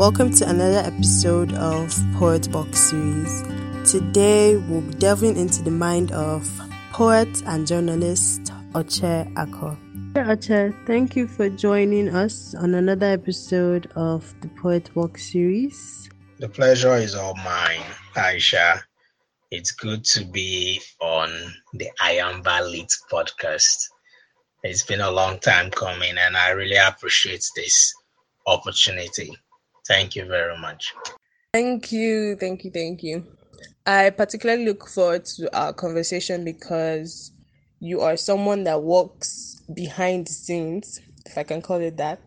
Welcome to another episode of Poet Box Series. Today we'll be delving into the mind of poet and journalist Oche Akor. Oche, thank you for joining us on another episode of the Poet Box Series. The pleasure is all mine, Aisha. It's good to be on the Ayamba Lit podcast. It's been a long time coming, and I really appreciate this opportunity. Thank you very much. Thank you, thank you, thank you. I particularly look forward to our conversation because you are someone that works behind the scenes, if I can call it that,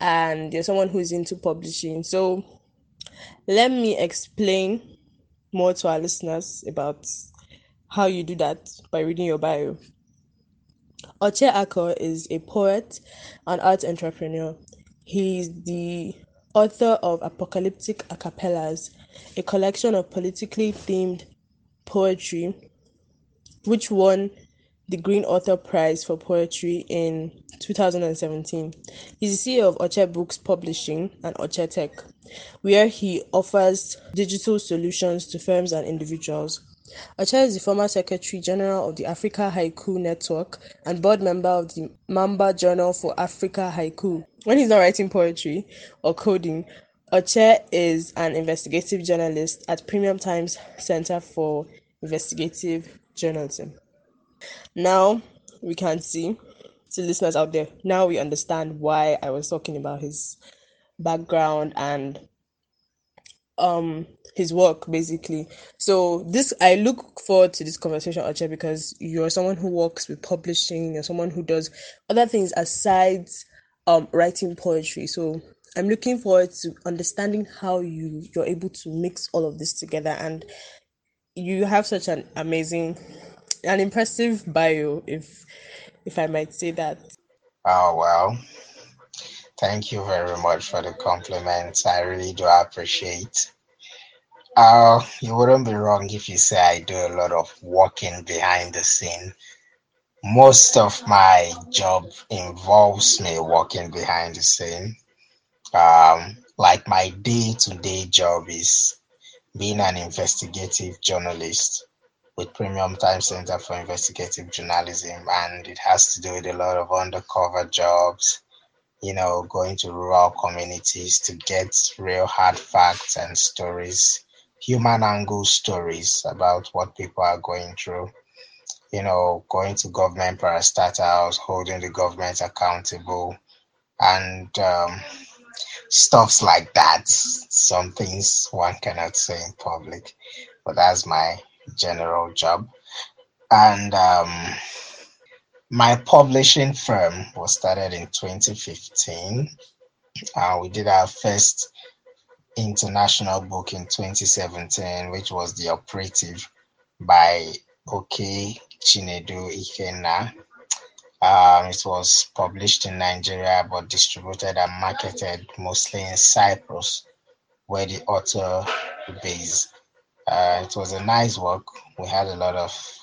and you're someone who's into publishing. So, let me explain more to our listeners about how you do that by reading your bio. Oche Akor is a poet and art entrepreneur. He's the author of Apocalyptic Acapellas, a collection of politically themed poetry, which won the Green Author Prize for Poetry in 2017. He's the CEO of Oche Books Publishing and Oche Tech, where he offers digital solutions to firms and individuals. Oche is the former Secretary General of the Africa Haiku Network and board member of the Mamba Journal for Africa Haiku. When he's not writing poetry or coding, Oche is an investigative journalist at Premium Times Center for Investigative Journalism. Now we can see, to listeners out there, now we understand why I was talking about his background and um his work basically. So this I look forward to this conversation, Oche, because you're someone who works with publishing, you're someone who does other things aside um writing poetry. So I'm looking forward to understanding how you you're able to mix all of this together and you have such an amazing an impressive bio, if if I might say that. Oh well, thank you very much for the compliments. I really do appreciate. Uh, you wouldn't be wrong if you say I do a lot of working behind the scene. Most of my job involves me working behind the scene. Um, like my day to day job is being an investigative journalist with Premium Time Center for Investigative Journalism, and it has to do with a lot of undercover jobs, you know, going to rural communities to get real hard facts and stories, human angle stories about what people are going through. You know, going to government parastatals, holding the government accountable, and um, stuffs like that. Some things one cannot say in public, but that's my general job. And um, my publishing firm was started in 2015. Uh, we did our first international book in 2017, which was The Operative by Oke Chinedu Ikenna. Um, it was published in Nigeria but distributed and marketed mostly in Cyprus, where the author based. Uh, it was a nice work. We had a lot of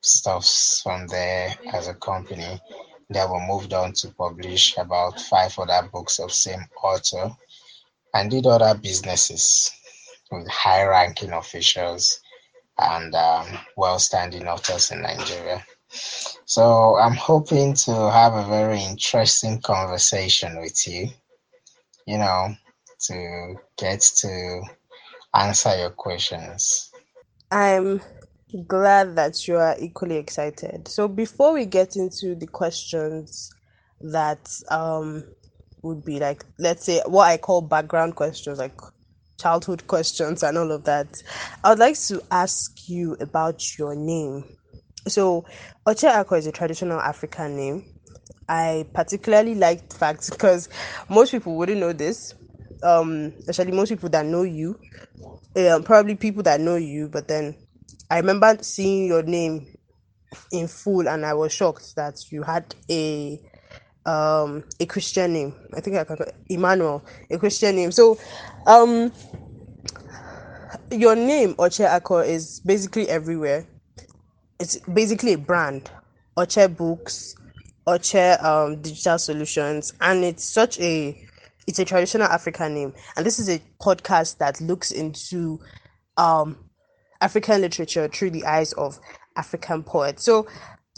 stuffs from there as a company. Then we moved on to publish about five other books of same author and did other businesses with high-ranking officials and um, well-standing authors in Nigeria. So I'm hoping to have a very interesting conversation with you. You know, to get to answer your questions. I'm glad that you are equally excited. So before we get into the questions that um would be like let's say what I call background questions like childhood questions and all of that, I would like to ask you about your name. So Oche Akor is a traditional African name. I particularly like the fact because most people wouldn't know this, um especially most people that know you um, probably people that know you but then i remember seeing your name in full and i was shocked that you had a um a christian name. I think i can emmanuel a christian name. So um your name oche Akor is basically everywhere. It's basically a brand. Oche books oche um digital solutions and it's such a it's a traditional African name, and this is a podcast that looks into um African literature through the eyes of African poets. So,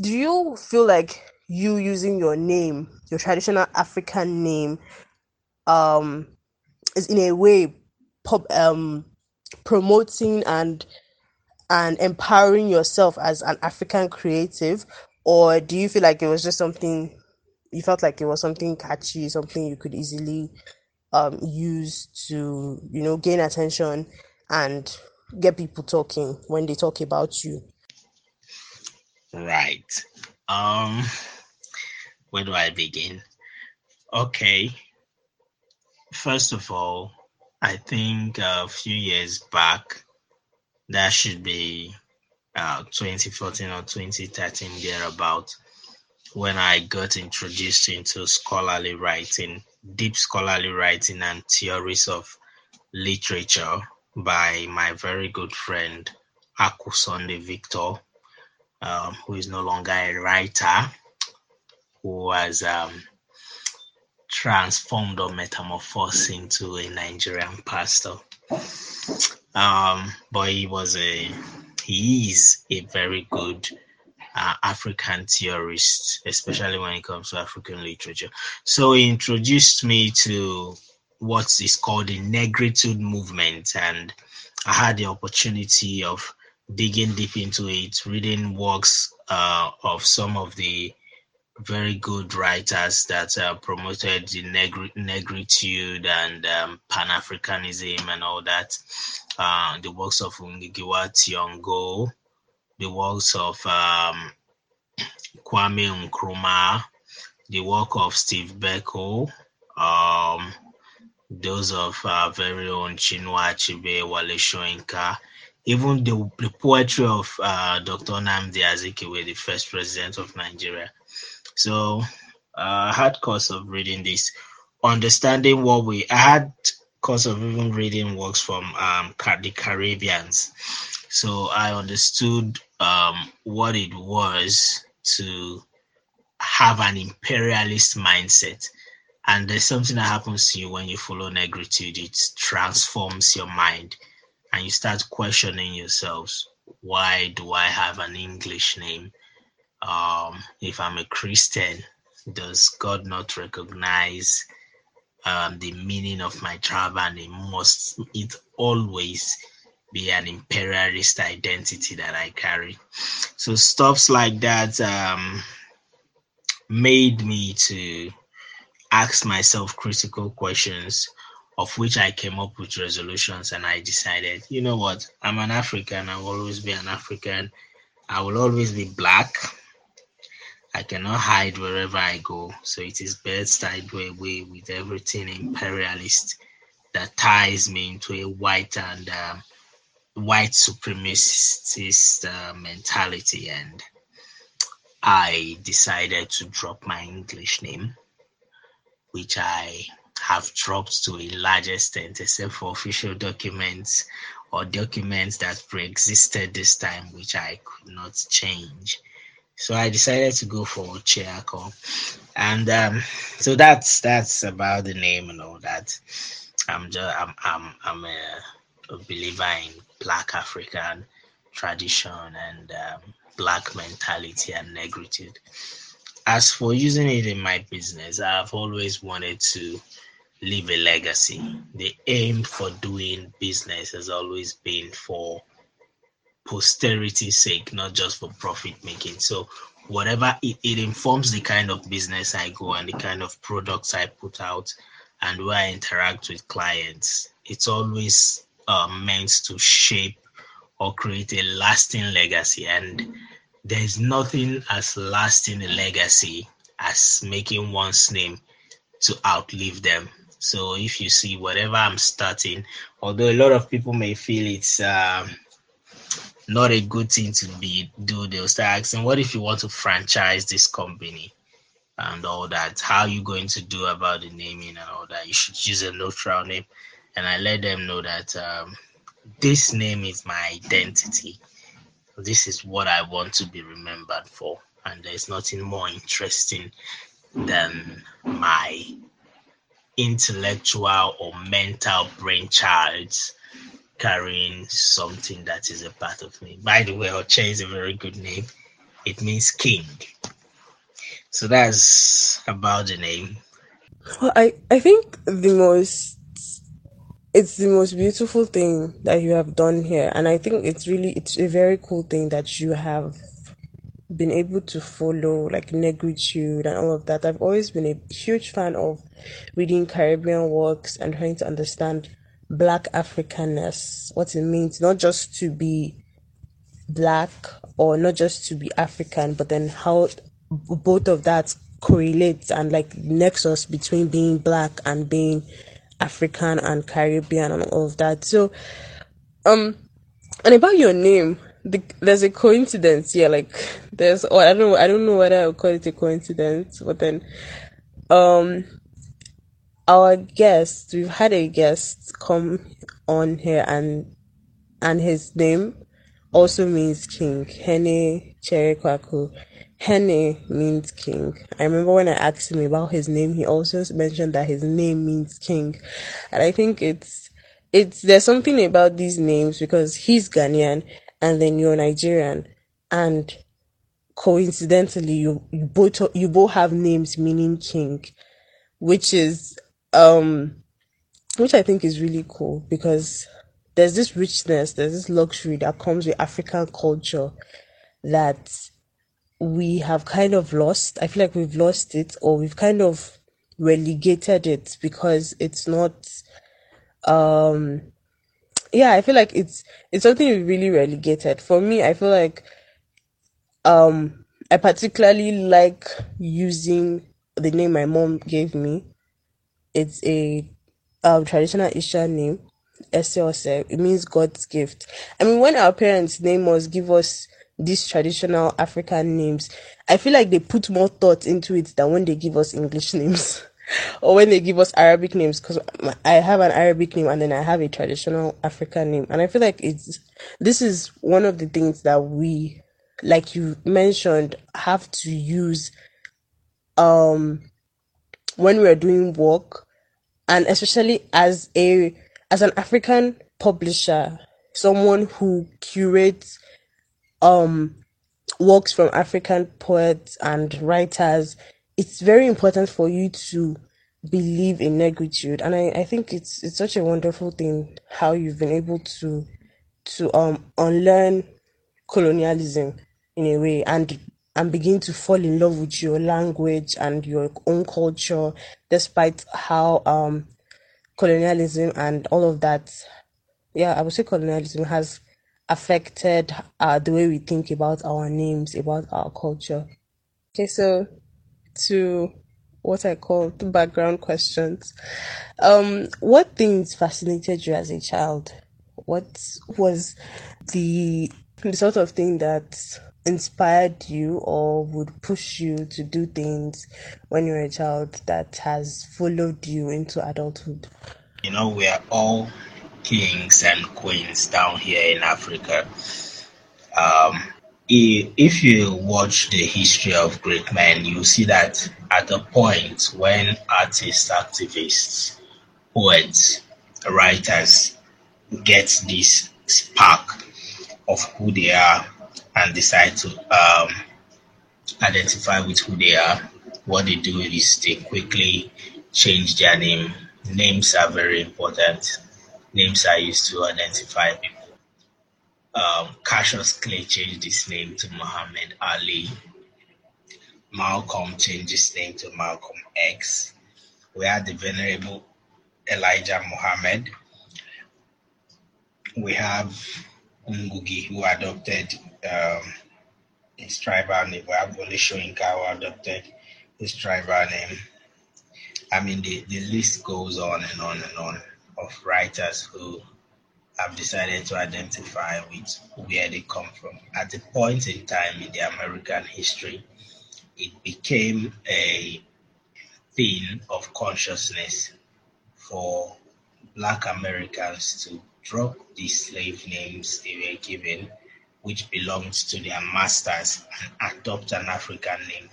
do you feel like you using your name, your traditional African name, um, is in a way pop, um, promoting and and empowering yourself as an African creative, or do you feel like it was just something you felt like it was something catchy, something you could easily um, use to you know gain attention and get people talking when they talk about you? Right. Um, where do I begin? Okay. First of all, I think a few years back, that should be uh, 2014 or 2013 thereabout, when I got introduced into scholarly writing, deep scholarly writing, and theories of literature by my very good friend Akusonde Victor, um, who is no longer a writer, who has um, transformed or metamorphosed into a Nigerian pastor. Um, but he was a he is a very good uh, African theorist, especially when it comes to African literature. So he introduced me to what is called the Negritude movement, and I had the opportunity of digging deep into it, reading works uh, of some of the very good writers that uh, promoted the negri- negritude and um, Pan Africanism and all that. Uh, the works of Ngugi wa Thiong'o, the works of um, Kwame Nkrumah, the work of Steve Biko, um, those of our very own Chinua Achebe, Wole Soyinka, even the, the poetry of uh, Dr. Nnamdi Azikiwe, the first president of Nigeria. So uh, I had course of reading this, understanding what we I had course of even reading works from um, the Caribbeans. So I understood um, what it was to have an imperialist mindset. And there's something that happens to you when you follow negritude. It transforms your mind and you start questioning yourselves. Why do I have an English name? Um, if I'm a Christian, does God not recognize um, the meaning of my travel? And it must it always be an imperialist identity that I carry. So stuffs like that um, made me to ask myself critical questions of which I came up with resolutions and I decided, you know what, I'm an African, I will always be an African, I will always be black. I cannot hide wherever I go. So it is best I do away with everything imperialist that ties me into a white and um, white supremacist uh, mentality. And I decided to drop my English name, which I have dropped to a large extent, except for official documents or documents that pre-existed this time, which I could not change. So I decided to go for Chiako, and um, so that's that's about the name and all that. I'm just I'm I'm I'm a, a believer in Black African tradition and um, Black mentality and negritude. As for using it in my business, I've always wanted to leave a legacy. The aim for doing business has always been for posterity's sake, not just for profit making. So whatever it, it informs the kind of business I go and the kind of products I put out and where I interact with clients. It's always uh, meant to shape or create a lasting legacy. And there's nothing as lasting a legacy as making one's name to outlive them. So if you see whatever I'm starting, although a lot of people may feel it's um, not a good thing to be do, they'll start asking, what if you want to franchise this company and all that? How are you going to do about the naming and all that? You should use a neutral name. And I let them know that um, this name is my identity. This is what I want to be remembered for. And there's nothing more interesting than my intellectual or mental brainchild carrying something that is a part of me. By the way, Oche is a very good name. It means king. So that's about the name. Well, I, I think the most it's the most beautiful thing that you have done here. And i think it's really it's a very cool thing that you have been able to follow like negritude and all of that. I've always been a huge fan of reading caribbean works and trying to understand black africanness what it means not just to be black or not just to be african but then how both of that correlates and like nexus between being black and being African and Caribbean and all of that. So, um, and about your name, the, there's a coincidence here. Like, there's, or I don't know, I don't know whether I would call it a coincidence, but then, um, our guest, we've had a guest come on here and, and his name also means king. Hene Cherikwaku. Hene means king. I remember when I asked him about his name, he also mentioned that his name means king. And I think it's, it's, there's something about these names because he's Ghanaian and then you're Nigerian and coincidentally you, you both, you both have names meaning king, which is, um, which I think is really cool because there's this richness, there's this luxury that comes with African culture that we have kind of lost. I feel like we've lost it or we've kind of relegated it because it's not um yeah, I feel like it's it's something we really relegated. For me, I feel like um I particularly like using the name my mom gave me. It's a um traditional Isha name. Ese It means God's gift. I mean when our parents name us give us these traditional African names, I feel like they put more thought into it than when they give us English names or when they give us Arabic names. Because I have an Arabic name and then I have a traditional African name, and I feel like it's this is one of the things that we, like you mentioned, have to use um when we're doing work and especially as a as an African publisher, someone who curates um works from African poets and writers, it's very important for you to believe in negritude. And I, I think it's it's such a wonderful thing how you've been able to to um unlearn colonialism in a way and and begin to fall in love with your language and your own culture despite how um colonialism and all of that yeah i would say colonialism has affected uh, the way we think about our names, about our culture. Okay, so to what I call the background questions. Um, what things fascinated you as a child? What was the the sort of thing that inspired you or would push you to do things when you were a child that has followed you into adulthood? You know, we are all kings and queens down here in Africa. Um, if you watch the history of great men, you see that at a point when artists, activists, poets, writers get this spark of who they are and decide to um, identify with who they are, what they do is they quickly change their name. Names are very important names are used to identify people. Um, Cassius Clay changed his name to Muhammad Ali. Malcolm changed his name to Malcolm X. We had the Venerable Elijah Muhammad. We have Ngugi, who adopted um, his tribal name. We have Wole Soyinka, who adopted his tribal name. I mean, the, the list goes on and on and on of writers who have decided to identify with where they come from. At a point in time in the American history, it became a thing of consciousness for Black Americans to drop the slave names they were given, which belonged to their masters, and adopt an African name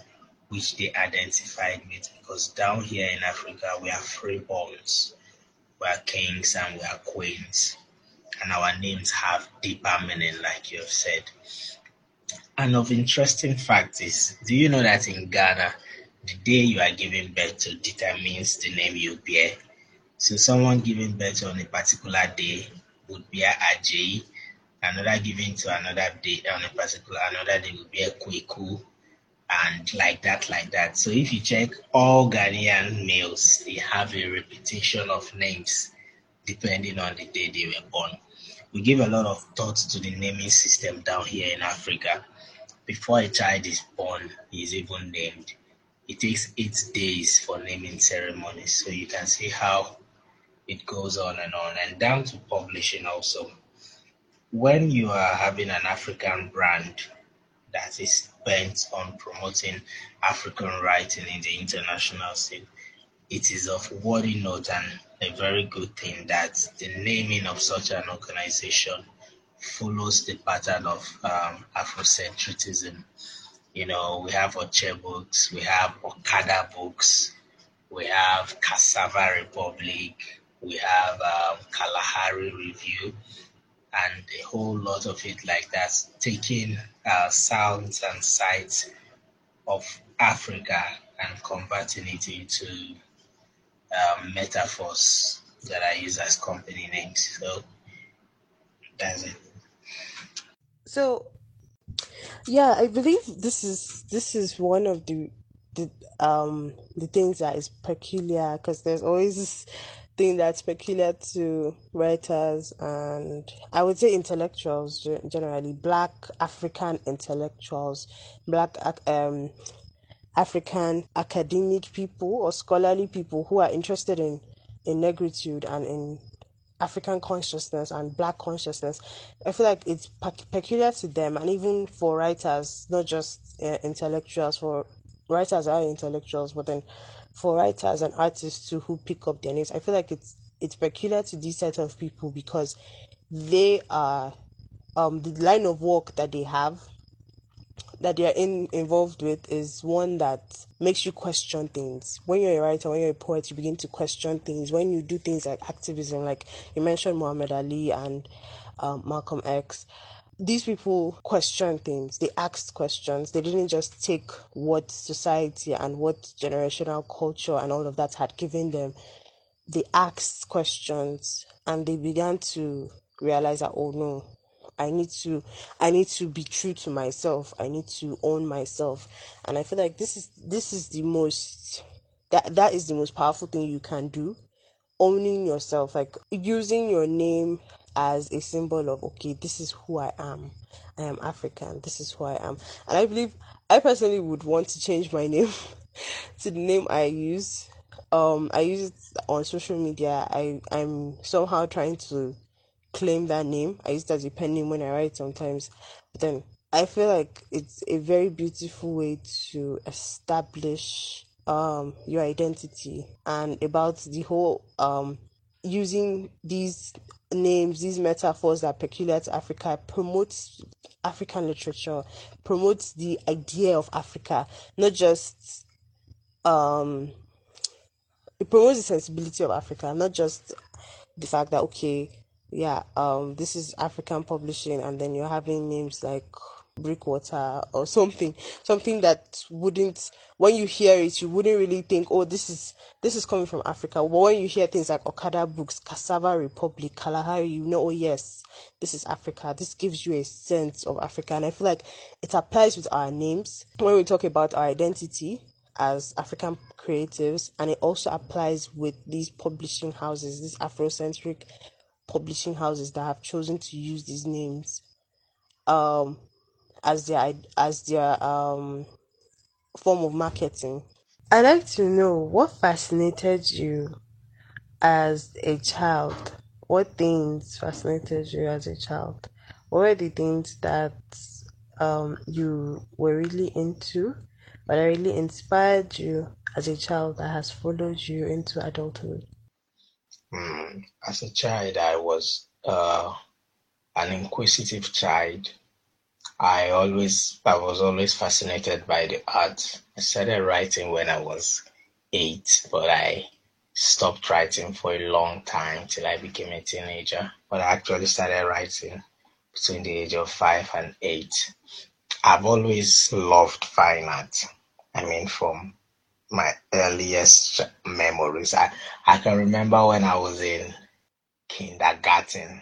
which they identified with because down here in Africa we are freeborns, we are kings and we are queens, and our names have deeper meaning, like you have said. And of interesting fact is, do you know that in Ghana, the day you are giving birth to determines the name you bear? So someone giving birth on a particular day would bear Ajayi, another giving to another day on a particular another day would bear Kweku, and like that, like that. So if you check all Ghanaian males, they have a repetition of names depending on the day they were born. We give a lot of thought to the naming system down here in Africa. Before a child is born, he is even named. It takes eight days for naming ceremonies, so you can see how it goes on and on, and down to publishing also. When you are having an African brand that is bent on promoting African writing in the international scene, it is of worthy note and a very good thing that the naming of such an organization follows the pattern of um, Afrocentrism. You know, we have Oche books, we have Okada books, we have Cassava Republic, we have um, Kalahari Review, and a whole lot of it like that, taking uh, sounds and sights of Africa and converting it into um, metaphors that I use as company names. So that's it. So, yeah, I believe this is this is one of the the um the things that is peculiar because there's always this thing that's peculiar to writers and I would say intellectuals generally, black African intellectuals, black um African academic people or scholarly people who are interested in in negritude and in African consciousness and black consciousness. I feel like it's peculiar to them, and even for writers, not just uh, intellectuals. For writers are intellectuals, but then for writers and artists too who pick up their names, I feel like it's it's peculiar to these set of people because they are um the line of work that they have that they are in, involved with is one that makes you question things. When you're a writer, when you're a poet, you begin to question things. When you do things like activism, like you mentioned Muhammad Ali and um, Malcolm X, these people question things. They asked questions. They didn't just take what society and what generational culture and all of that had given them. They asked questions and they began to realize that, oh no, I need to I need to be true to myself. I need to own myself. And I feel like this is this is the most that that is the most powerful thing you can do. Owning yourself, like using your name as a symbol of okay, this is who I am. I am African. This is who I am. And I believe I personally would want to change my name to the name I use. Um I use it on social media. I I'm somehow trying to claim that name. I use it as a pen name when I write sometimes. But then I feel like it's a very beautiful way to establish um your identity and about the whole um using these names, these metaphors that are peculiar to Africa promotes African literature, promotes the idea of Africa, not just um it promotes the sensibility of Africa, not just the fact that okay, yeah, um, this is African publishing, and then you're having names like Breakwater or something, something that wouldn't, when you hear it, you wouldn't really think, oh, this is this is coming from Africa. But when you hear things like Okada Books, Cassava Republic, Kalahari, you know, oh yes, this is Africa. This gives you a sense of Africa, and I feel like it applies with our names when we talk about our identity as African creatives, and it also applies with these publishing houses, these Afrocentric publishing houses that have chosen to use these names um as their as their um form of marketing. I'd like to know what fascinated you as a child. What things fascinated you as a child? What were the things that um you were really into, but that really inspired you as a child that has followed you into adulthood? Mm, as a child, I was uh, an inquisitive child. I always, I was always fascinated by the art. I started writing when I was eight, but I stopped writing for a long time till I became a teenager. But I actually started writing between the age of five and eight. I've always loved fine art. I mean, from my earliest memories, I, I can remember when I was in kindergarten,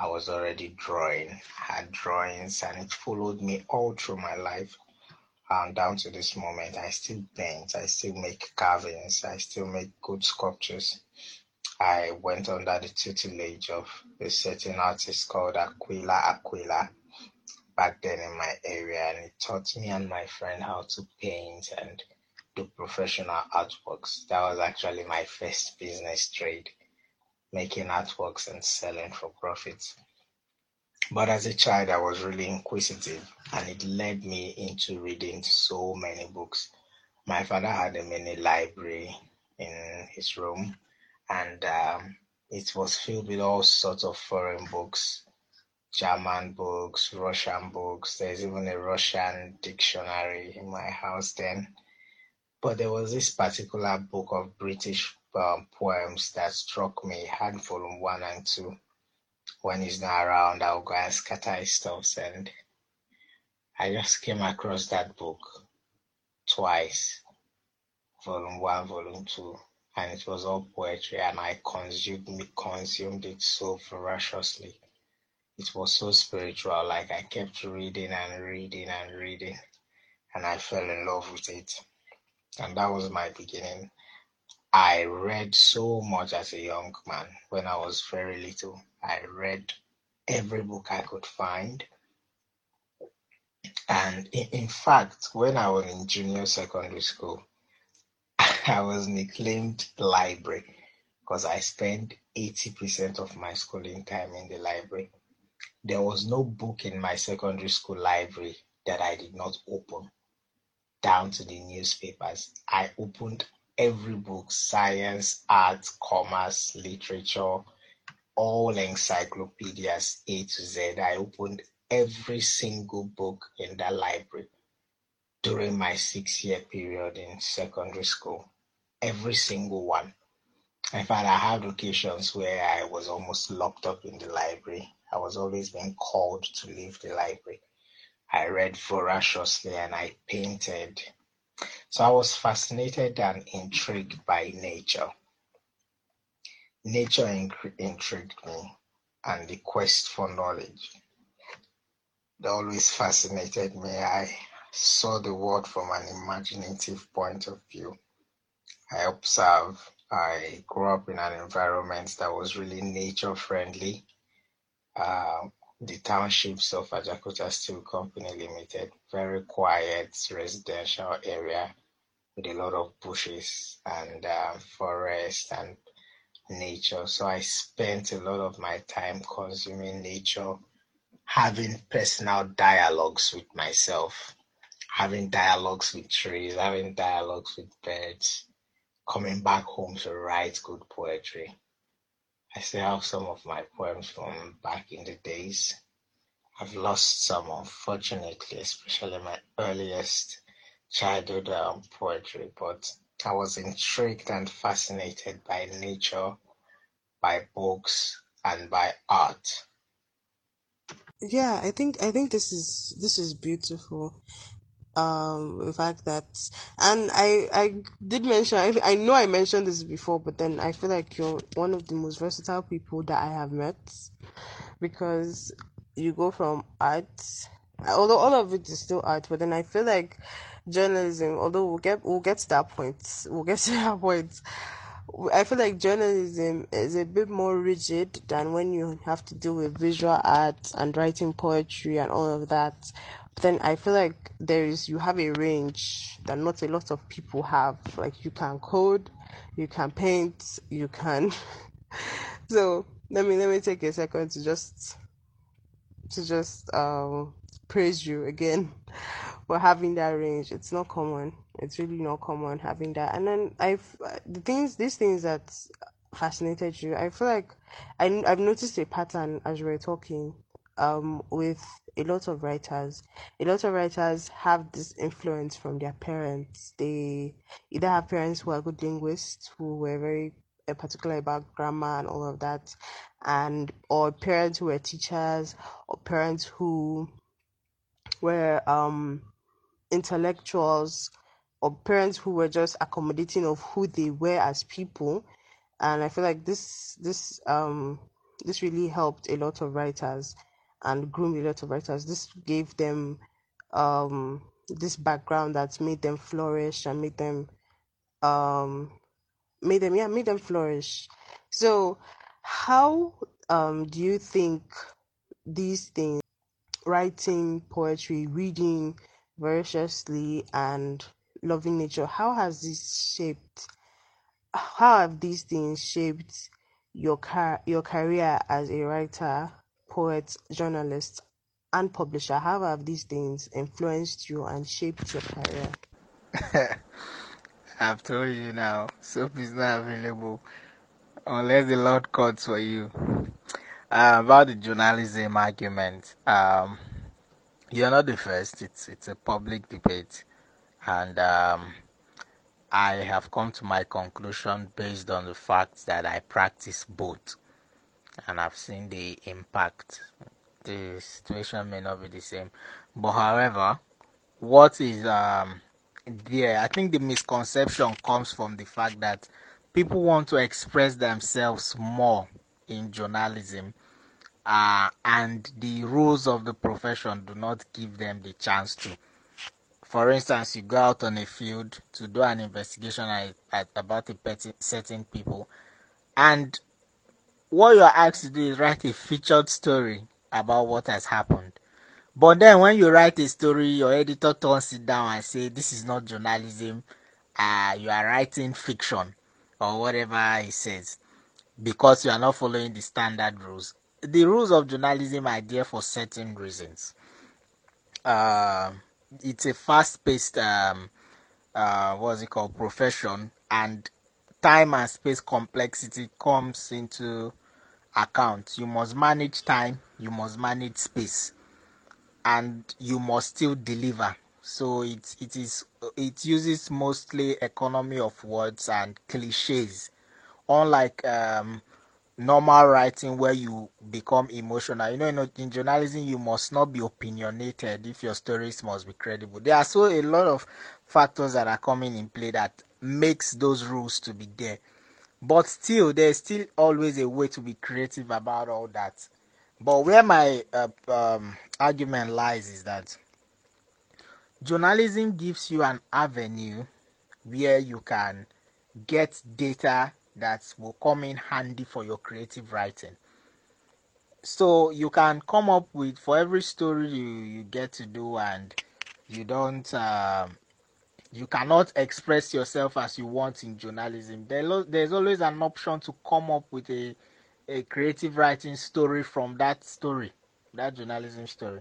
I was already drawing, had drawings, and it followed me all through my life. Um, down to this moment, I still paint, I still make carvings, I still make good sculptures. I went under the tutelage of a certain artist called Aquila Aquila back then in my area, and he taught me and my friend how to paint and do professional artworks. That was actually my first business trade, making artworks and selling for profit. But as a child, I was really inquisitive, and it led me into reading so many books. My father had a mini library in his room, and um, it was filled with all sorts of foreign books German books, Russian books. There's even a Russian dictionary in my house then. But there was this particular book of British um, poems that struck me. had volume one and two. When he's not around, I'll go and scatter his stuff. And I just came across that book twice volume one, volume two. And it was all poetry, and I consumed, consumed it so voraciously it was so spiritual. Like I kept reading and reading and reading, and I fell in love with it. And that was my beginning. I read so much as a young man when I was very little. I read every book I could find. And in, in fact, when I was in junior secondary school, I was nicknamed library because I spent 80% of my schooling time in the library. There was no book in my secondary school library that I did not open, down to the newspapers. I opened every book science, art, commerce, literature, all encyclopedias A to Z. I opened every single book in that library during my six year period in secondary school. Every single one. In fact, I had occasions where I was almost locked up in the library I was always being called to leave the library. I read voraciously and I painted. So I was fascinated and intrigued by nature. Nature intrigued me and the quest for knowledge. They always fascinated me. I saw the world from an imaginative point of view. I observe. I grew up in an environment that was really nature friendly uh, the townships of Ajaokuta Steel Company Limited, very quiet residential area with a lot of bushes and uh, forest and nature. So I spent a lot of my time consuming nature, having personal dialogues with myself, having dialogues with trees, having dialogues with birds, coming back home to write good poetry. I still have some of my poems from back in the days. I've lost some, unfortunately, especially my earliest childhood um, poetry, but I was intrigued and fascinated by nature, by books, and by art. Yeah, I think I think this is this is beautiful. Um the fact that and i i did mention I, I know i mentioned this before but then i feel like you're one of the most versatile people that i have met because you go from art although all of it is still art but then i feel like journalism although we'll get we'll get to that point we'll get to that point I feel like journalism is a bit more rigid than when you have to deal with visual arts and writing poetry and all of that then I feel like there is you have a range that not a lot of people have. Like you can code, you can paint, you can. so let me let me take a second to just to just um praise you again for having that range. It's not common. It's really not common having that. And then I've the things these things that fascinated you. I feel like I I've noticed a pattern as we were talking um with a lot of writers. A lot of writers have this influence from their parents. They either have parents who are good linguists who were very uh, particular about grammar and all of that, and or parents who were teachers or parents who were um intellectuals or parents who were just accommodating of who they were as people and i feel like this this um this really helped a lot of writers and groomed a lot of writers. This gave them um this background that made them flourish and made them um made them yeah made them flourish. So how um do you think these things writing poetry reading voraciously and loving nature how has this shaped how have these things shaped your car your career as a writer poet journalist and publisher how have these things influenced you and shaped your career? I've told you now soap is not available unless the lord calls for you. Uh, about the journalism argument um, you're not the first it's it's a public debate. And um, I have come to my conclusion based on the fact that I practice both and I've seen the impact. The situation may not be the same, but however, what is um there? I think the misconception comes from the fact that people want to express themselves more in journalism, uh, and the rules of the profession do not give them the chance to for instance, you go out on a field to do an investigation at, at, about a certain people, and what you're asked to do is write a featured story about what has happened. But then when you write a story, your editor turns it down and say, "This is not journalism. Uh, you are writing fiction, or whatever he says, because you are not following the standard rules." The rules of journalism are there for certain reasons. Uh, it's a fast-paced um, uh, what's it called profession, and time and space complexity comes into account. You must manage time, you must manage space, and you must still deliver. So it it is it uses mostly economy of words and cliches, unlike um, normal writing where you become emotional. You know, in, in journalism, you must not be opinionated if your stories must be credible. There are so a lot of factors that are coming in play that makes those rules to be there. But still, there's still always a way to be creative about all that. But where my uh, um, argument lies is that journalism gives you an avenue where you can get data that will come in handy for your creative writing. So you can come up with for every story you, you get to do and you don't um, you cannot express yourself as you want in journalism. There, there's always an option to come up with a, a creative writing story from that story, that journalism story.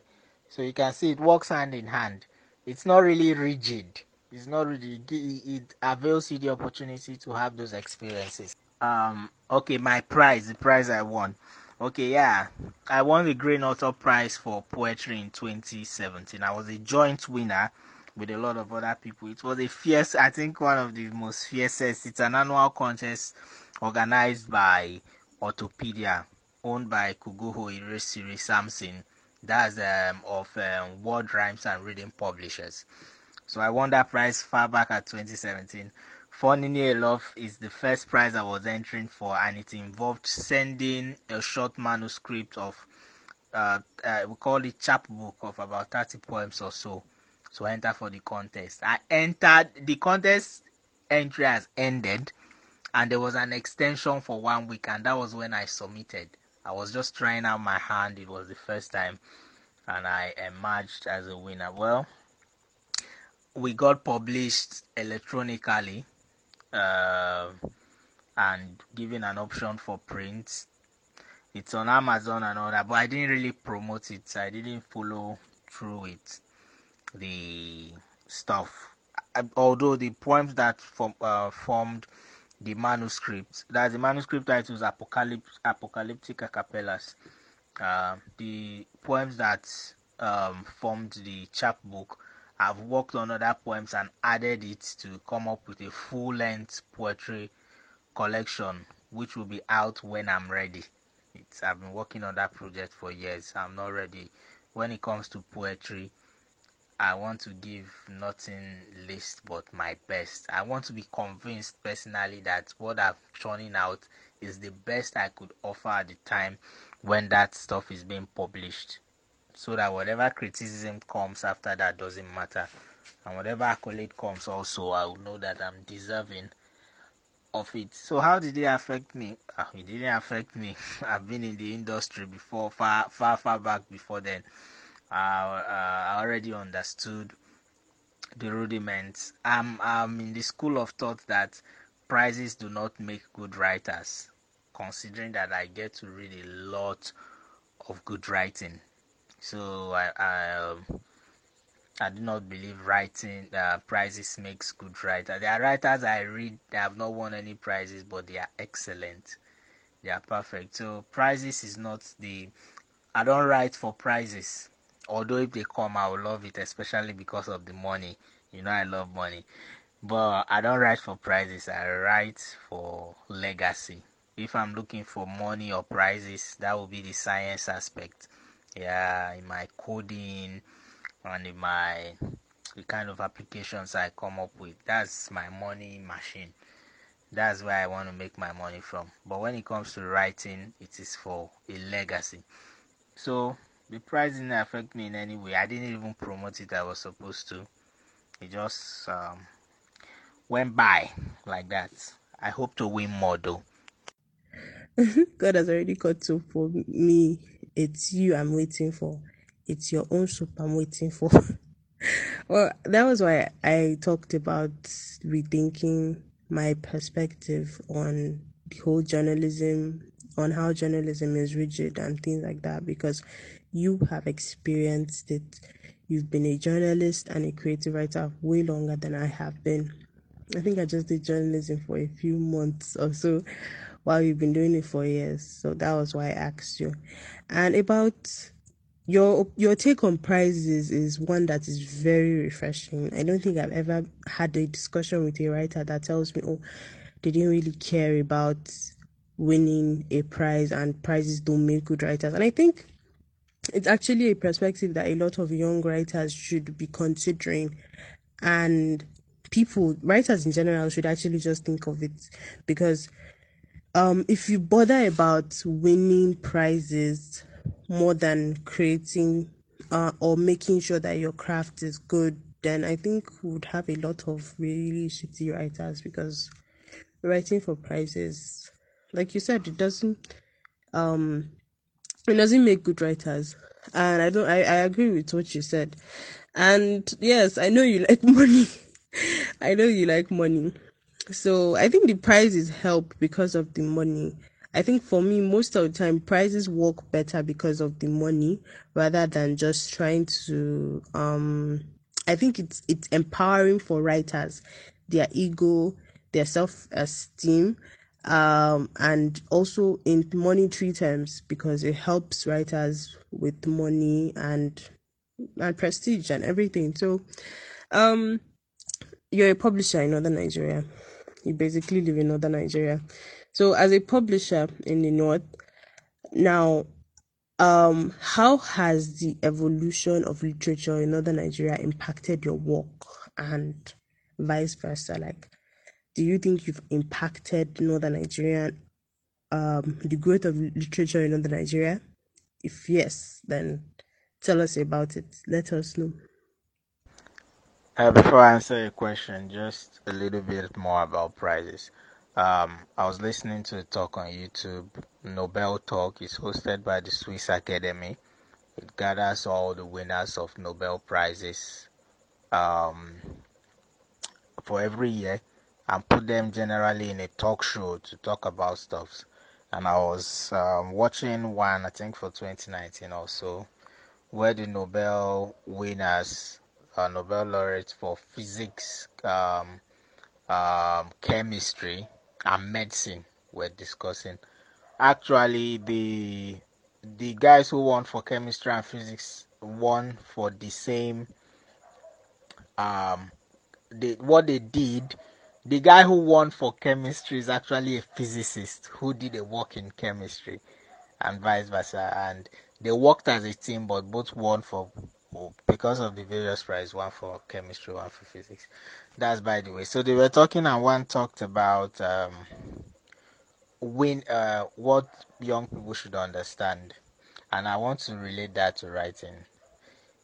So you can see it works hand in hand. It's not really rigid. It's not really. It avails you the opportunity to have those experiences um okay my prize the prize i won okay yeah i won the green author prize for poetry in 2017 i was a joint winner with a lot of other people. It was a fierce i think one of the most fiercest. It's an annual contest organized by Authorpedia owned by Kukogho Iruesiri Samson. That's um, of um, word rhymes and reading publishers. So i won that prize far back at 2017 Funnily enough, is the first prize I was entering for, and it involved sending a short manuscript of, uh, uh, we call it chapbook of about 30 poems or so to enter for the contest. I entered, the contest entry has ended, and there was an extension for one week, and that was when I submitted. I was just trying out my hand, it was the first time, and I emerged as a winner. Well, we got published electronically uh, and giving an option for print. It's on Amazon and all that, but I didn't really promote it. I didn't follow through with the stuff. Although the poems that form, uh, formed the manuscript, that the manuscript title is Apocalypse, Apocalyptic Acapellas. Uh, the poems that um, formed the chapbook, I've worked on other poems and added it to come up with a full length poetry collection, which will be out when I'm ready. It's, I've been working on that project for years. I'm not ready. When it comes to poetry, I want to give nothing least but my best. I want to be convinced personally that what I'm churning out is the best I could offer at the time when that stuff is being published. So that whatever criticism comes after that doesn't matter. And whatever accolade comes also, I will know that I'm deserving of it. So how did it affect me? Uh, it didn't affect me. I've been in the industry before, far, far, far back before then. I, uh, already understood the rudiments. I'm, I'm in the school of thought that prizes do not make good writers, considering that I get to read a lot of good writing. So I, I, um, I do not believe writing uh, prizes makes good writers. There are writers I read that have not won any prizes, but they are excellent. They are perfect. So prizes is not the. I don't write for prizes although if they come i will love it especially because of the money. You know i love money. But i don't write for prizes i write for legacy. If i'm looking for money or prizes that will be the science aspect. Yeah in my coding and in my the kind of applications i come up with. That's my money machine. That's where i want to make my money from. But when it comes to writing it is for a legacy. So the price didn't affect me in any way. I didn't even promote it I was supposed to. It just um, went by like that. I hope to win more though. God has already got to for me. It's you I'm waiting for. It's your own soup I'm waiting for. well, that was why I talked about rethinking my perspective on the whole journalism, on how journalism is rigid and things like that, because you have experienced it. You've been a journalist and a creative writer way longer than I have been. I think I just did journalism for a few months or so while you've been doing it for years. So that was why I asked you. And about your your take on prizes is one that is very refreshing. I don't think I've ever had a discussion with a writer that tells me, oh, they didn't really care about winning a prize and prizes don't make good writers. And I think it's actually a perspective that a lot of young writers should be considering. And people writers in general should actually just think of it. Because um if you bother about winning prizes more than creating uh, or making sure that your craft is good then i think we would have a lot of really shitty writers. Because writing for prizes like you said it doesn't um it doesn't make good writers. And i don't I, I agree with what you said. And yes i know you like money. I know you like money. So i think the prizes help because of the money. I think for me most of the time prizes work better because of the money rather than just trying to um i think it's it's empowering for writers. Their ego their self-esteem um, and also in monetary terms because it helps writers with money and and prestige and everything. So, um, you're a publisher in northern Nigeria. You basically live in northern Nigeria. So, as a publisher in the north, now, um, how has the evolution of literature in northern Nigeria impacted your work and vice versa? Like, do you think you've impacted northern Nigeria, um, the growth of literature in northern Nigeria? If yes, then tell us about it. Let us know. Uh, before I answer your question, just a little bit more about prizes. Um, I was listening to a talk on YouTube. Nobel Talk is hosted by the Swiss Academy. It gathers all the winners of Nobel prizes um, for every year and put them generally in a talk show to talk about stuff. And I was um, watching one, I think for 2019 also, where the Nobel winners, uh, Nobel laureates for physics, um, um, chemistry, and medicine were discussing. Actually, the the guys who won for chemistry and physics won for the same um they what they did the guy who won for chemistry is actually a physicist who did a work in chemistry and vice versa. And they worked as a team but both won for because of the various prize one for chemistry one for physics. That's by the way. So they were talking and one talked about um win uh what young people should understand. And i want to relate that to writing.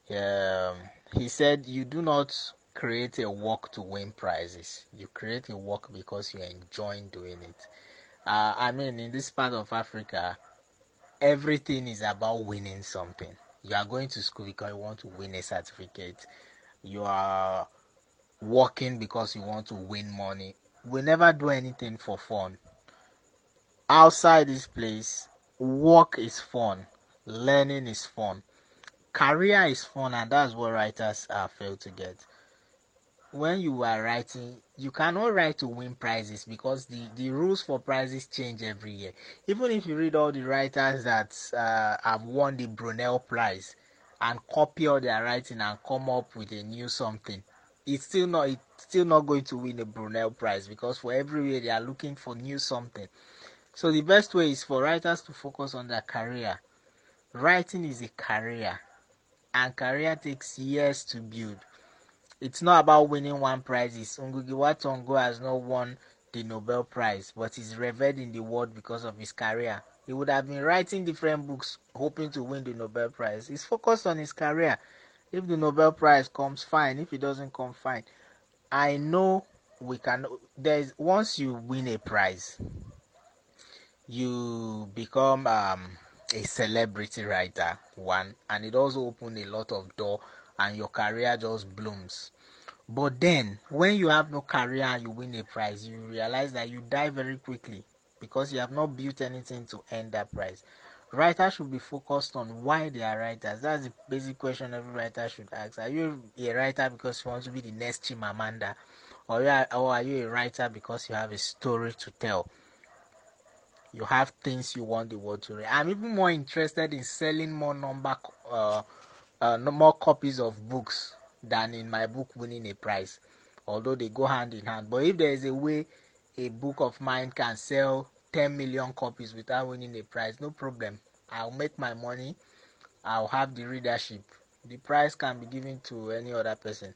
Um he said you do not create a work to win prizes. You create a work because you enjoy doing it. Uh, i mean in this part of africa everything is about winning something. You are going to school because you want to win a certificate. You are working because you want to win money. We never do anything for fun. Outside this place work is fun. Learning is fun. Career is fun and that's what writers uh, fail to get when you are writing you cannot write to win prizes because the the rules for prizes change every year. Even if you read all the writers that uh, have won the Nobel prize and copy all their writing and come up with a new something it's still not it's still not going to win a Nobel prize because for every year they are looking for new something. So the best way is for writers to focus on their career. Writing is a career and career takes years to build it's not about winning one prize. Ngugi wa Thiong'o has not won the Nobel Prize, but he's revered in the world because of his career. He would have been writing different books hoping to win the Nobel Prize. He's focused on his career. If the Nobel Prize comes, fine. If it doesn't come, fine. I know we can. There's once you win a prize, you become um, a celebrity writer. One, and it also opens a lot of door and your career just blooms. But then, when you have no career you win a prize, you realize that you die very quickly because you have not built anything to earn that prize. Writers should be focused on why they are writers. That's the basic question every writer should ask. Are you a writer because you want to be the next Chimamanda? Or, or are you a writer because you have a story to tell? You have things you want the world to read. I'm even more interested in selling more number uh, uh, more copies of books than in my book winning a prize, although they go hand in hand. But if there is a way a book of mine can sell 10 million copies without winning a prize, no problem. I'll make my money, I'll have the readership. The prize can be given to any other person.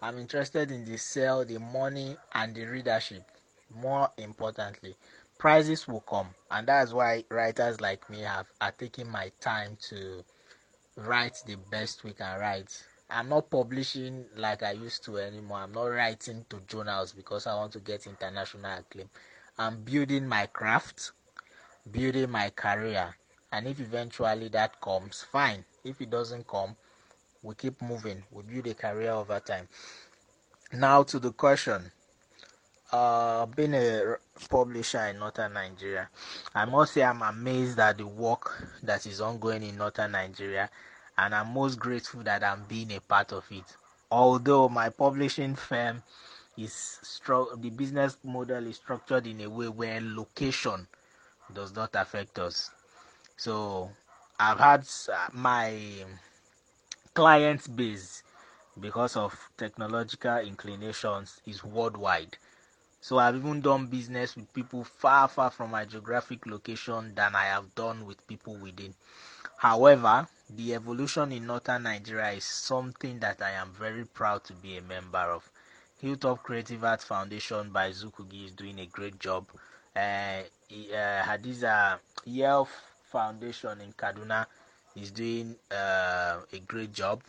I'm interested in the sale, the money, and the readership. More importantly, prizes will come, and that's why writers like me have are taking my time to write the best we can write. I'm not publishing like I used to anymore. I'm not writing to journals because I want to get international acclaim. I'm building my craft, building my career, and if eventually that comes, fine. If it doesn't come, we keep moving. We build a career over time. Now to the question. Uh, being a publisher in northern Nigeria, I must say I'm amazed at the work that is ongoing in northern Nigeria and I'm most grateful that I'm being a part of it. Although my publishing firm is the business model is structured in a way where location does not affect us. So I've had uh, my client base because of technological inclinations is worldwide. So I've even done business with people far, far from my geographic location than I have done with people within. However, the evolution in northern Nigeria is something that I am very proud to be a member of. Hilltop Creative Arts Foundation by Dzukogi is doing a great job. Uh, uh, Hadiza Yelf Foundation in Kaduna is doing uh, a great job.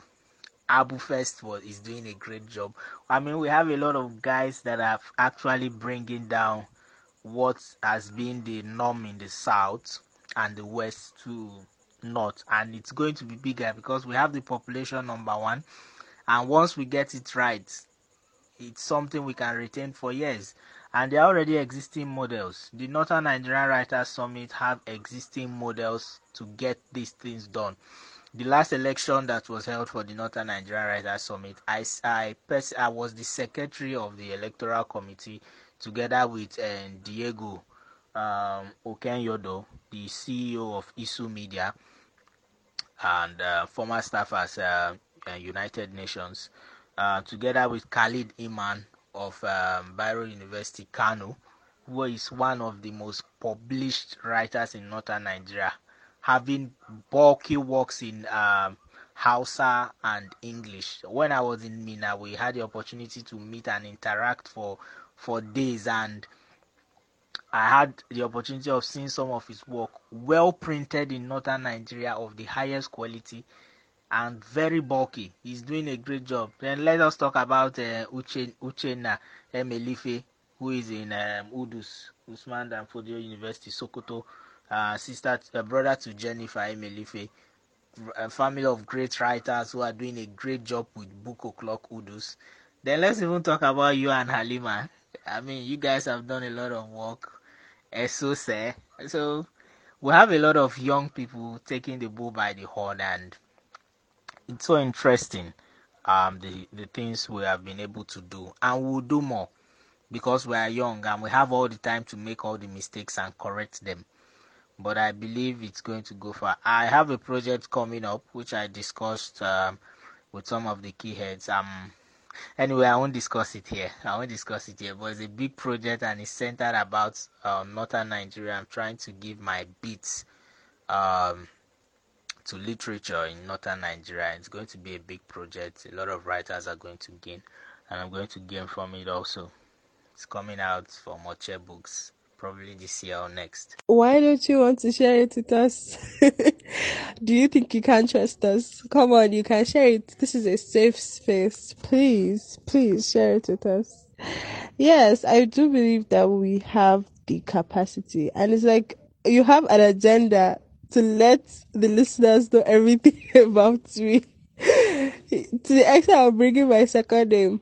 Abu Festival is doing a great job. I mean, we have a lot of guys that are actually bringing down what has been the norm in the south and the west to north, and it's going to be bigger because we have the population number one, and once we get it right, it's something we can retain for years. And there are already existing models. The Northern Nigerian Writers Summit have existing models to get these things done the last election that was held for the Northern Nigerian Writers Summit, I, I, pers- I was the secretary of the electoral committee together with uh, Diego um, Oken Yodo, the CEO of ISU Media, and uh, former staff as uh, uh, United Nations, uh, together with Khalid Imam of um, University, Kano, who is one of the most published writers in northern Nigeria, having bulky works in um, Hausa and English. When I was in Minna, we had the opportunity to meet and interact for for days, and I had the opportunity of seeing some of his work, well printed in northern Nigeria, of the highest quality and very bulky. He's doing a great job. Then let us talk about uh, Uche, Uchenna Emelife, who is in um, Udus, Usman Dan Fodio University, Sokoto, uh, sister, uh, brother to Jennifer Emelife, a family of great writers who are doing a great job with Book O'Clock Udus. Then let's even talk about you and Halima. I mean, you guys have done a lot of work. So say so. We have a lot of young people taking the bull by the horn, and it's so interesting. Um, the the things we have been able to do, and we'll do more because we are young and we have all the time to make all the mistakes and correct them. But I believe it's going to go far. I have a project coming up which I discussed um, with some of the key heads. Um, anyway, I won't discuss it here. I won't discuss it here. But it's a big project and it's centered about um, northern Nigeria. I'm trying to give my beats um, to literature in northern Nigeria. It's going to be a big project. A lot of writers are going to gain, and I'm going to gain from it also. It's coming out for Oche Books probably this year or next. Why don't you want to share it with us? Do you think you can trust us? Come on, you can share it. This is a safe space. Please, please share it with us. Yes, I do believe that we have the capacity, and it's like you have an agenda to let the listeners know everything about me. to the extent I'm bringing my second name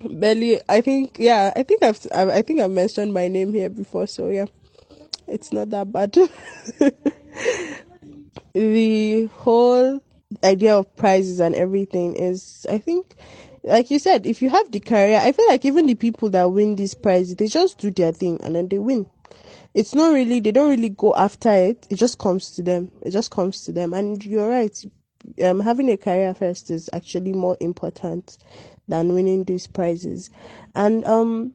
Belly, I think, yeah, I think I've, I think I've mentioned my name here before, so yeah, it's not that bad. the whole idea of prizes and everything is, I think, like you said, if you have the career, I feel like even the people that win these prizes, they just do their thing and then they win. It's not really, they don't really go after it. It just comes to them. It just comes to them. And you're right. Um, having a career first is actually more important than winning these prizes. And um,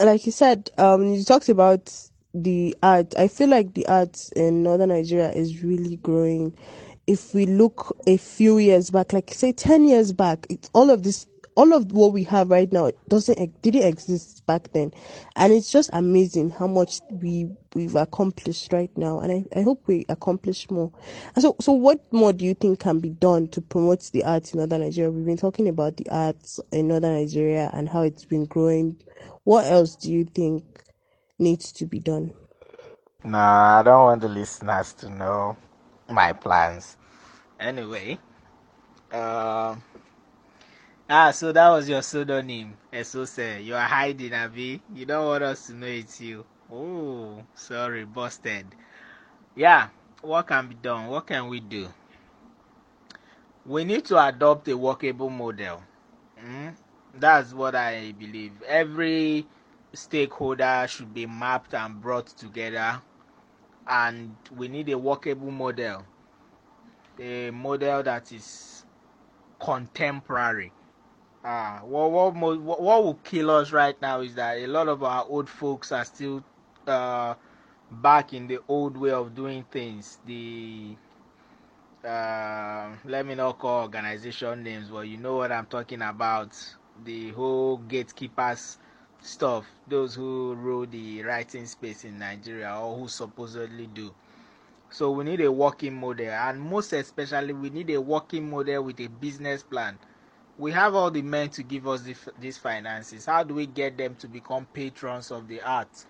like you said, um, you talked about the art. I feel like the art in northern Nigeria is really growing. If we look a few years back, like say ten years back, it's all of this all of what we have right now doesn't didn't exist back then. And it's just amazing how much we we've accomplished right now. And I, I hope we accomplish more. And so so what more do you think can be done to promote the arts in northern nigeria? We've been talking about the arts in northern nigeria and how it's been growing. What else do you think needs to be done? No i don't want the listeners to know my plans. Anyway uh Ah, so that was your pseudonym, Esosa. You are hiding, Abby. You don't want us to know it's you. Oh, sorry, busted. Yeah, what can be done? What can we do? We need to adopt a workable model. Mm? That's what I believe. Every stakeholder should be mapped and brought together, and we need a workable model. A model that is contemporary Ah, what what what, what will kill us right now is that a lot of our old folks are still uh, back in the old way of doing things. The uh, let me not call organization names, but you know what I'm talking about. The whole gatekeepers stuff. Those who rule the writing space in Nigeria or who supposedly do. So we need a working model, and most especially, we need a working model with a business plan we have all the men to give us the, these finances. How do we get them to become patrons of the art?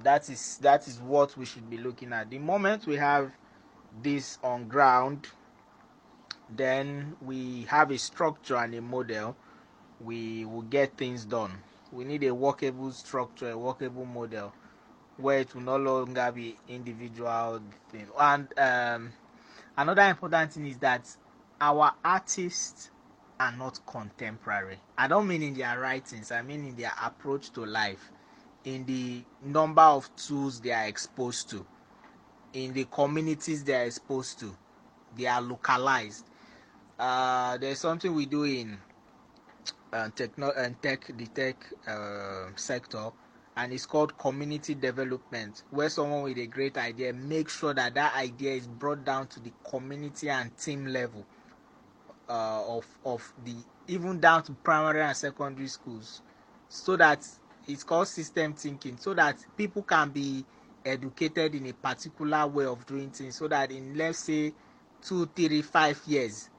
That is that is what we should be looking at. The moment we have this on ground then we have a structure and a model we will get things done. We need a workable structure a workable model where it will no longer be individual thing. And um, another important thing is that our artists are not contemporary. I don't mean in their writings, I mean in their approach to life. in the number of tools they are exposed to, in the communities they are exposed to. They are localized. Uh, there's something we do in uh, techno and tech, the tech uh, sector, and it's called community development, where someone with a great idea makes sure that that idea is brought down to the community and team level uh, of of the even down to primary and secondary schools, so that it's called system thinking, so that people can be educated in a particular way of doing things, so that in let's say two, three, five years,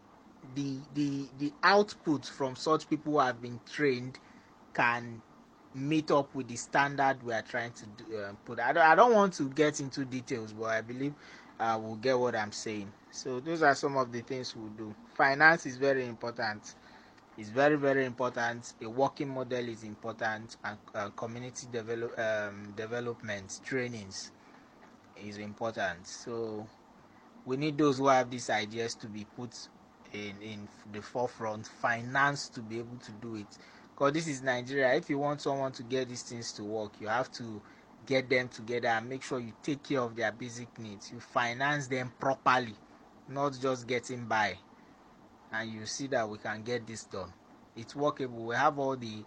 the the the output from such people who have been trained can meet up with the standard we are trying to do, uh, put. I don't, I don't want to get into details, but I believe uh, we'll get what I'm saying. So those are some of the things we'll do. Finance is very important. It's very very important. A working model is important, and uh, community develop um, development trainings is important. So we need those who have these ideas to be put in in the forefront. Finance to be able to do it because this is Nigeria. If you want someone to get these things to work, you have to get them together and make sure you take care of their basic needs. You finance them properly, not just getting by. And you see that we can get this done. It's workable. We have all the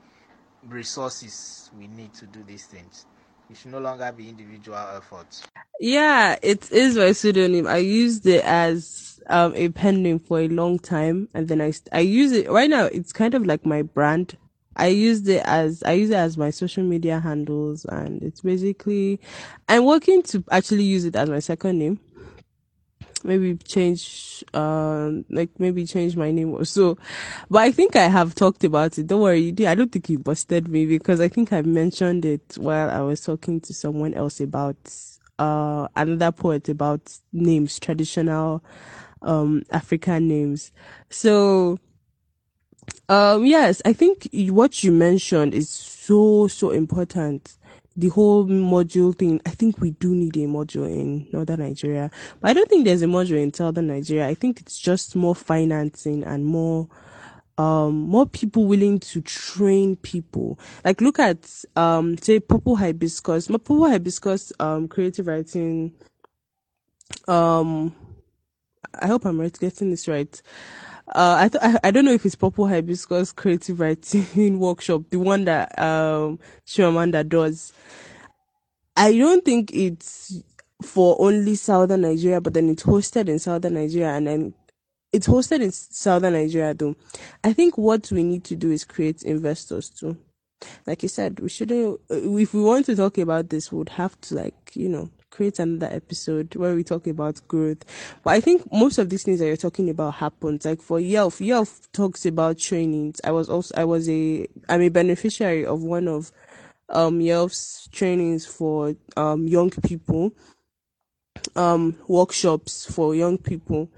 resources we need to do these things. It should no longer be individual efforts. Yeah, it is my pseudonym. I used it as um, a pen name for a long time, and then I I use it right now. It's kind of like my brand I used it as I use it as my social media handles, and it's basically I'm working to actually use it as my second name. Maybe change, um, like maybe change my name or so. But I think I have talked about it. Don't worry, I don't think you busted me because I think I mentioned it while I was talking to someone else about uh another poet about names, traditional um African names. So um, yes, I think what you mentioned is so, so important. The whole module thing, I think we do need a module in northern Nigeria, but I don't think there's a module in southern Nigeria. I think it's just more financing and more, um, more people willing to train people. Like look at, um, say purple hibiscus, My purple hibiscus, um, creative writing, um, I hope I'm right getting this right. Uh, I, th- I, I don't know if it's Purple Hibiscus Creative Writing Workshop, the one that um Chimamanda does. I don't think it's for only Southern Nigeria, but then it's hosted in Southern Nigeria, and then it's hosted in Southern Nigeria. Though, I think what we need to do is create investors too. Like you said, we shouldn't. If we want to talk about this, we would have to like you know create another episode where we talk about growth. But I think most of these things that you're talking about happens. Like for Yelf, Yelf talks about trainings. I was also I was a I'm a beneficiary of one of um Yelf's trainings for um young people, um workshops for young people.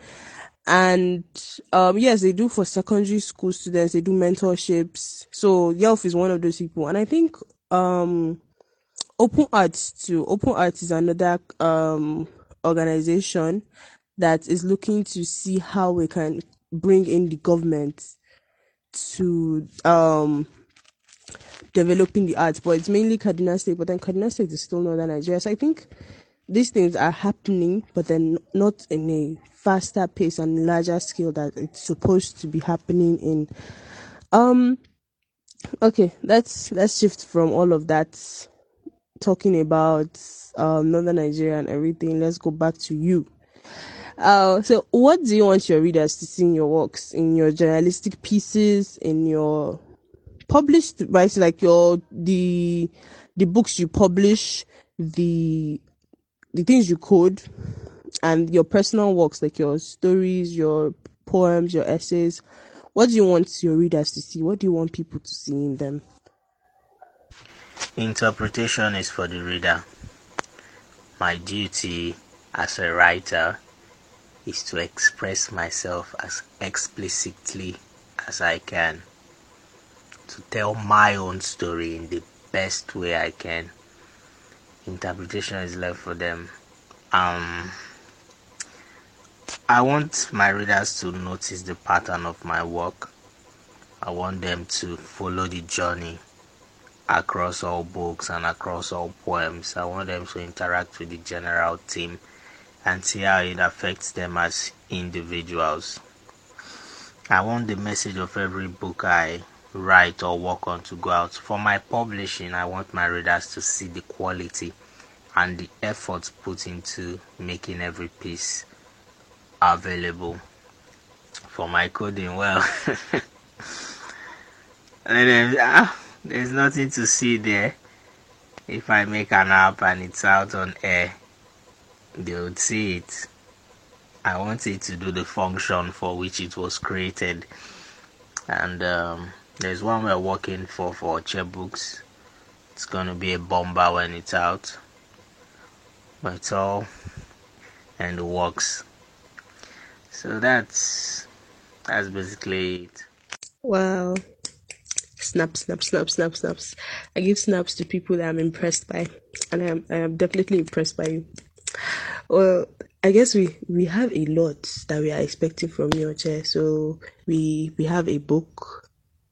And um yes, they do for secondary school students, they do mentorships. So Yelf is one of those people. And I think um Open Arts too. Open Arts is another um organization that is looking to see how we can bring in the government to um developing the arts, but it's mainly Kaduna State, but then Kaduna State is still northern Nigeria. So I think these things are happening, but then not in a faster pace and larger scale that it's supposed to be happening in. Um okay, let's let's shift from all of that talking about um, Northern Nigeria and everything, let's go back to you. Uh, so, what do you want your readers to see in your works, in your journalistic pieces, in your published, right? Like your the the books you publish, the the things you code, and your personal works, like your stories, your poems, your essays. What do you want your readers to see? What do you want people to see in them? Interpretation is for the reader. My duty as a writer is to express myself as explicitly as I can, to tell my own story in the best way I can. Interpretation is left for them. Um, I want my readers to notice the pattern of my work. I want them to follow the journey across all books and across all poems. I want them to interact with the general theme and see how it affects them as individuals. I want the message of every book I write or work on to go out. For my publishing, I want my readers to see the quality and the effort put into making every piece available. For my coding, well, ah, there's nothing to see there. If I make an app and it's out on air, they would see it. I want it to do the function for which it was created. And um, there's one we're working for for books. It's gonna be a bomber when it's out. But it's all and it works. So that's that's basically it. Wow. Snap, snap, snap, snap, snaps. I give snaps to people that I'm impressed by. And I am I am definitely impressed by you. Well, I guess we we have a lot that we are expecting from your chair. So we we have a book,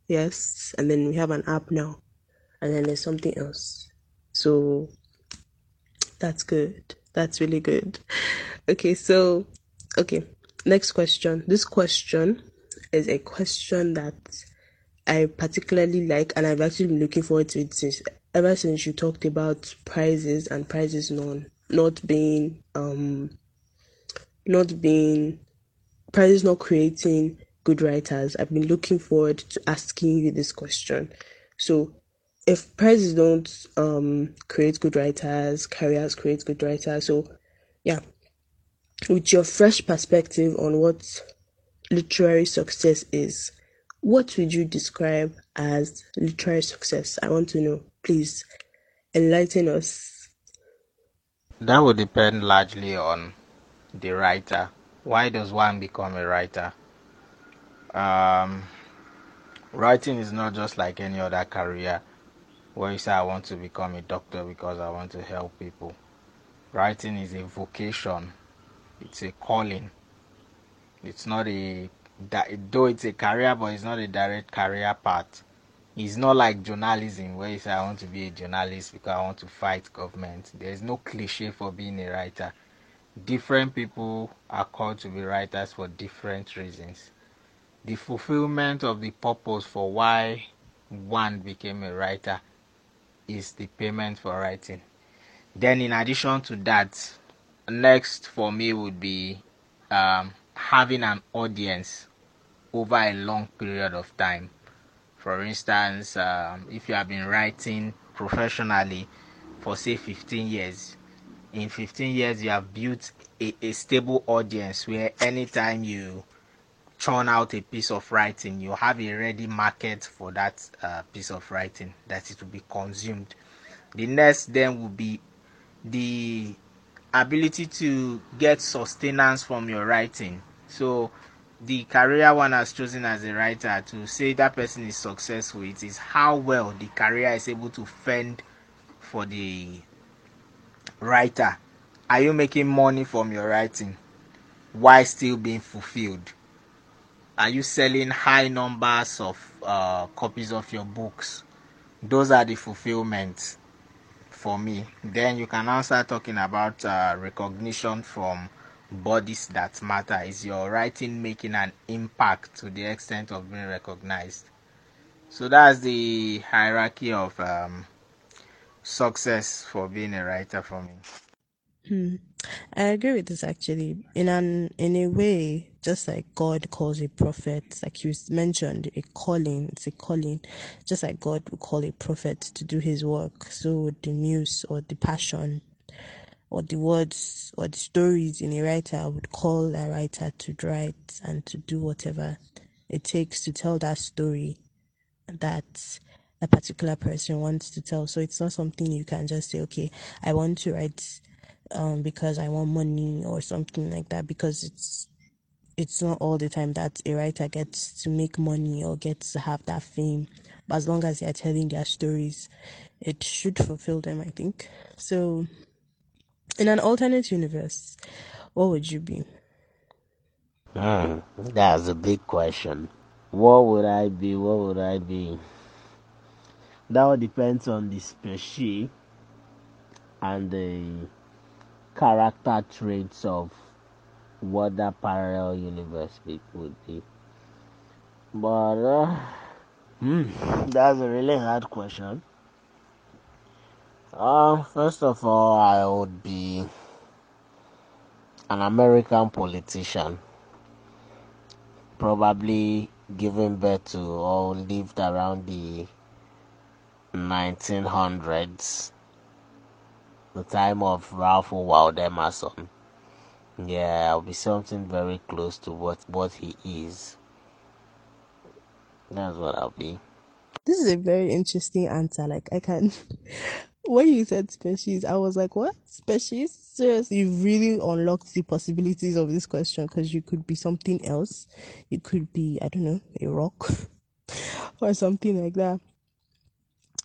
yes, and then we have an app now, and then there's something else. So that's good. That's really good. Okay, so okay, next question. This question is a question that I particularly like, and I've actually been looking forward to it since ever since you talked about prizes and prizes non not being um not being prizes not creating good writers. I've been looking forward to asking you this question. So if prizes don't um create good writers, careers create good writers. So yeah. With your fresh perspective on what literary success is, what would you describe as literary success? I want to know. Please enlighten us. That would depend largely on the writer. Why does one become a writer? Um, writing is not just like any other career where you say, I want to become a doctor because I want to help people. Writing is a vocation, it's a calling. It's not a, though it's a career, but it's not a direct career path. It's not like journalism where you say, I want to be a journalist because I want to fight government. There's no cliche for being a writer different people are called to be writers for different reasons. The fulfillment of the purpose for why one became a writer is the payment for writing. Then, in addition to that, next for me would be um, having an audience over a long period of time. For instance, um, if you have been writing professionally for say 15 years, in 15 years you have built a, a stable audience where anytime you churn out a piece of writing you have a ready market for that uh, piece of writing that it will be consumed the next then will be the ability to get sustenance from your writing so the career one has chosen as a writer to say that person is successful it is how well the career is able to fend for the writer. Are you making money from your writing while still being fulfilled? Are you selling high numbers of uh, copies of your books? Those are the fulfillments for me. Then you can start talking about uh, recognition from bodies that matter is your writing making an impact to the extent of being recognized so that's the hierarchy of um, success for being a writer for me. Hmm. I agree with this actually. In an in a way, just like God calls a prophet, like you mentioned, a calling, it's a calling. Just like God would call a prophet to do his work, so the muse or the passion or the words or the stories in a writer would call a writer to write and to do whatever it takes to tell that story that a particular person wants to tell. So it's not something you can just say, okay, I want to write um, because I want money or something like that because it's it's not all the time that a writer gets to make money or gets to have that fame. But as long as they are telling their stories, it should fulfill them, I think. So, in an alternate universe, what would you be? Hmm, that's a big question. What would I be? What would I be? that all depends on the species and the character traits of what that parallel universe would be. But uh, hmm, that's a really hard question. Uh, first of all, I would be an American politician, probably given birth to or lived around the 1900s, the time of Ralph Waldo Emerson. Yeah, I'll be something very close to what what he is. That's what I'll be. This is a very interesting answer. Like I can when you said species, I was like, what? Species? Seriously, you really unlocked the possibilities of this question because you could be something else. You could be, I don't know, a rock or something like that.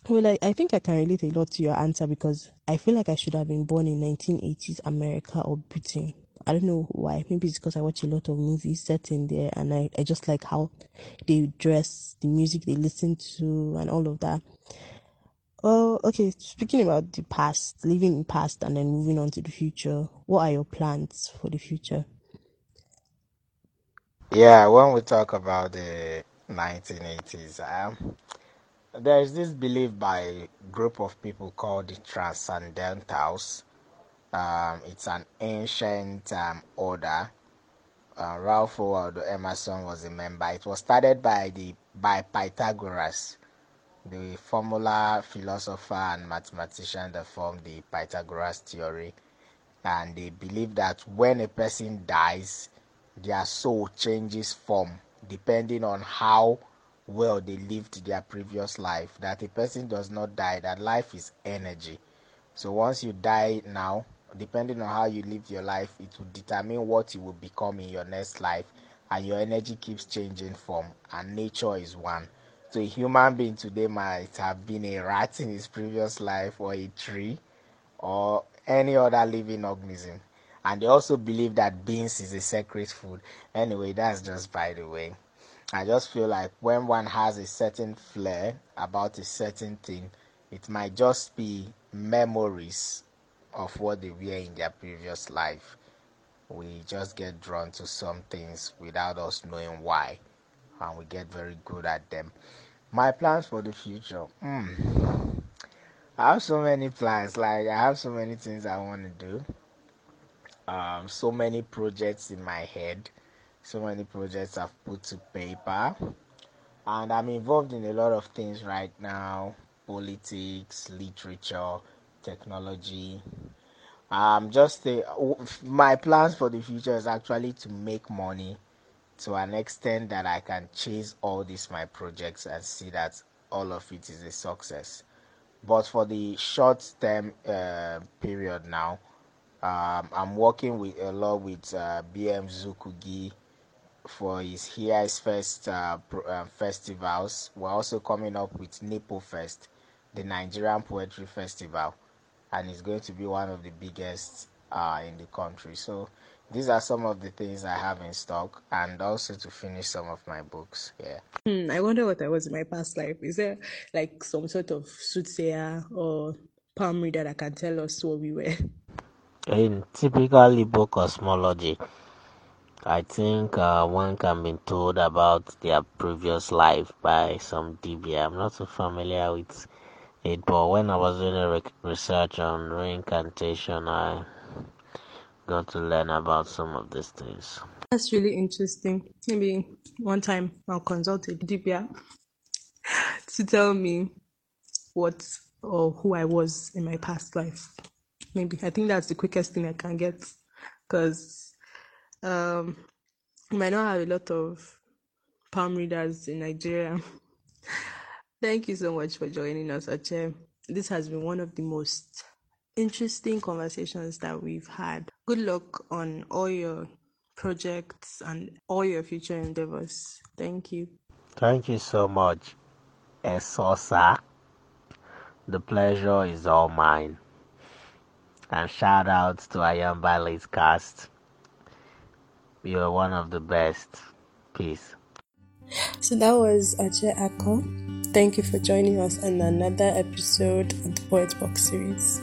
Well, I, I think I can relate a lot to your answer because I feel like I should have been born in 1980s America or Britain. I don't know why. Maybe it's because I watch a lot of movies set in there and I, I just like how they dress, the music they listen to, and all of that. Well, okay, speaking about the past, living in past and then moving on to the future, what are your plans for the future? Yeah, when we talk about the 1980s, um, there's this belief by a group of people called the Transcendentals. Um, it's an ancient um, order. Uh, Ralph Waldo Emerson was a member. It was started by the by Pythagoras the formula philosopher and mathematician that formed the Pythagoras theory. And they believe that when a person dies, their soul changes form depending on how well they lived their previous life. That a person does not die, that life is energy. So once you die now, depending on how you live your life, it will determine what you will become in your next life, and your energy keeps changing form, and nature is one. So a human being today might have been a rat in his previous life, or a tree, or any other living organism. And they also believe that beans is a sacred food. Anyway, that's just by the way. I just feel like when one has a certain flair about a certain thing, it might just be memories of what they were in their previous life. We just get drawn to some things without us knowing why, and we get very good at them. My plans for the future. Mm. I have so many plans. Like I have so many things I want to do. Um, so many projects in my head. So many projects I've put to paper, and I'm involved in a lot of things right now: politics, literature, technology. Um, just the, my plans for the future is actually to make money to an extent that I can chase all these my projects and see that all of it is a success. But for the short term uh, period now, um, I'm working with a lot with uh, BM Dzukogi for his Here's First uh, pro- uh, festivals. We're also coming up with Nipo Fest, the Nigerian Poetry Festival, and it's going to be one of the biggest uh, in the country. So these are some of the things I have in stock, and also to finish some of my books. Yeah. Hmm, I wonder what I was in my past life. Is there like some sort of soothsayer or palm reader that can tell us what we were? In typical Igbo cosmology, I think uh, one can be told about their previous life by some dibia. I'm not so familiar with it, but when I was doing re- research on reincarnation, I got to learn about some of these things. That's really interesting. Maybe one time I'll consult a Dibia to tell me what or who I was in my past life. Maybe I think that's the quickest thing I can get because um, you might not have a lot of palm readers in Nigeria. Thank you so much for joining us, Oche. This has been one of the most interesting conversations that we've had. Good luck on all your projects and all your future endeavors. Thank you. Thank you so much, Esosa. The pleasure is all mine. And shout out to Ayam Ballet's cast. You're one of the best. Peace. So that was Oche Akor Thank you for joining us on another episode of the Poet Box series.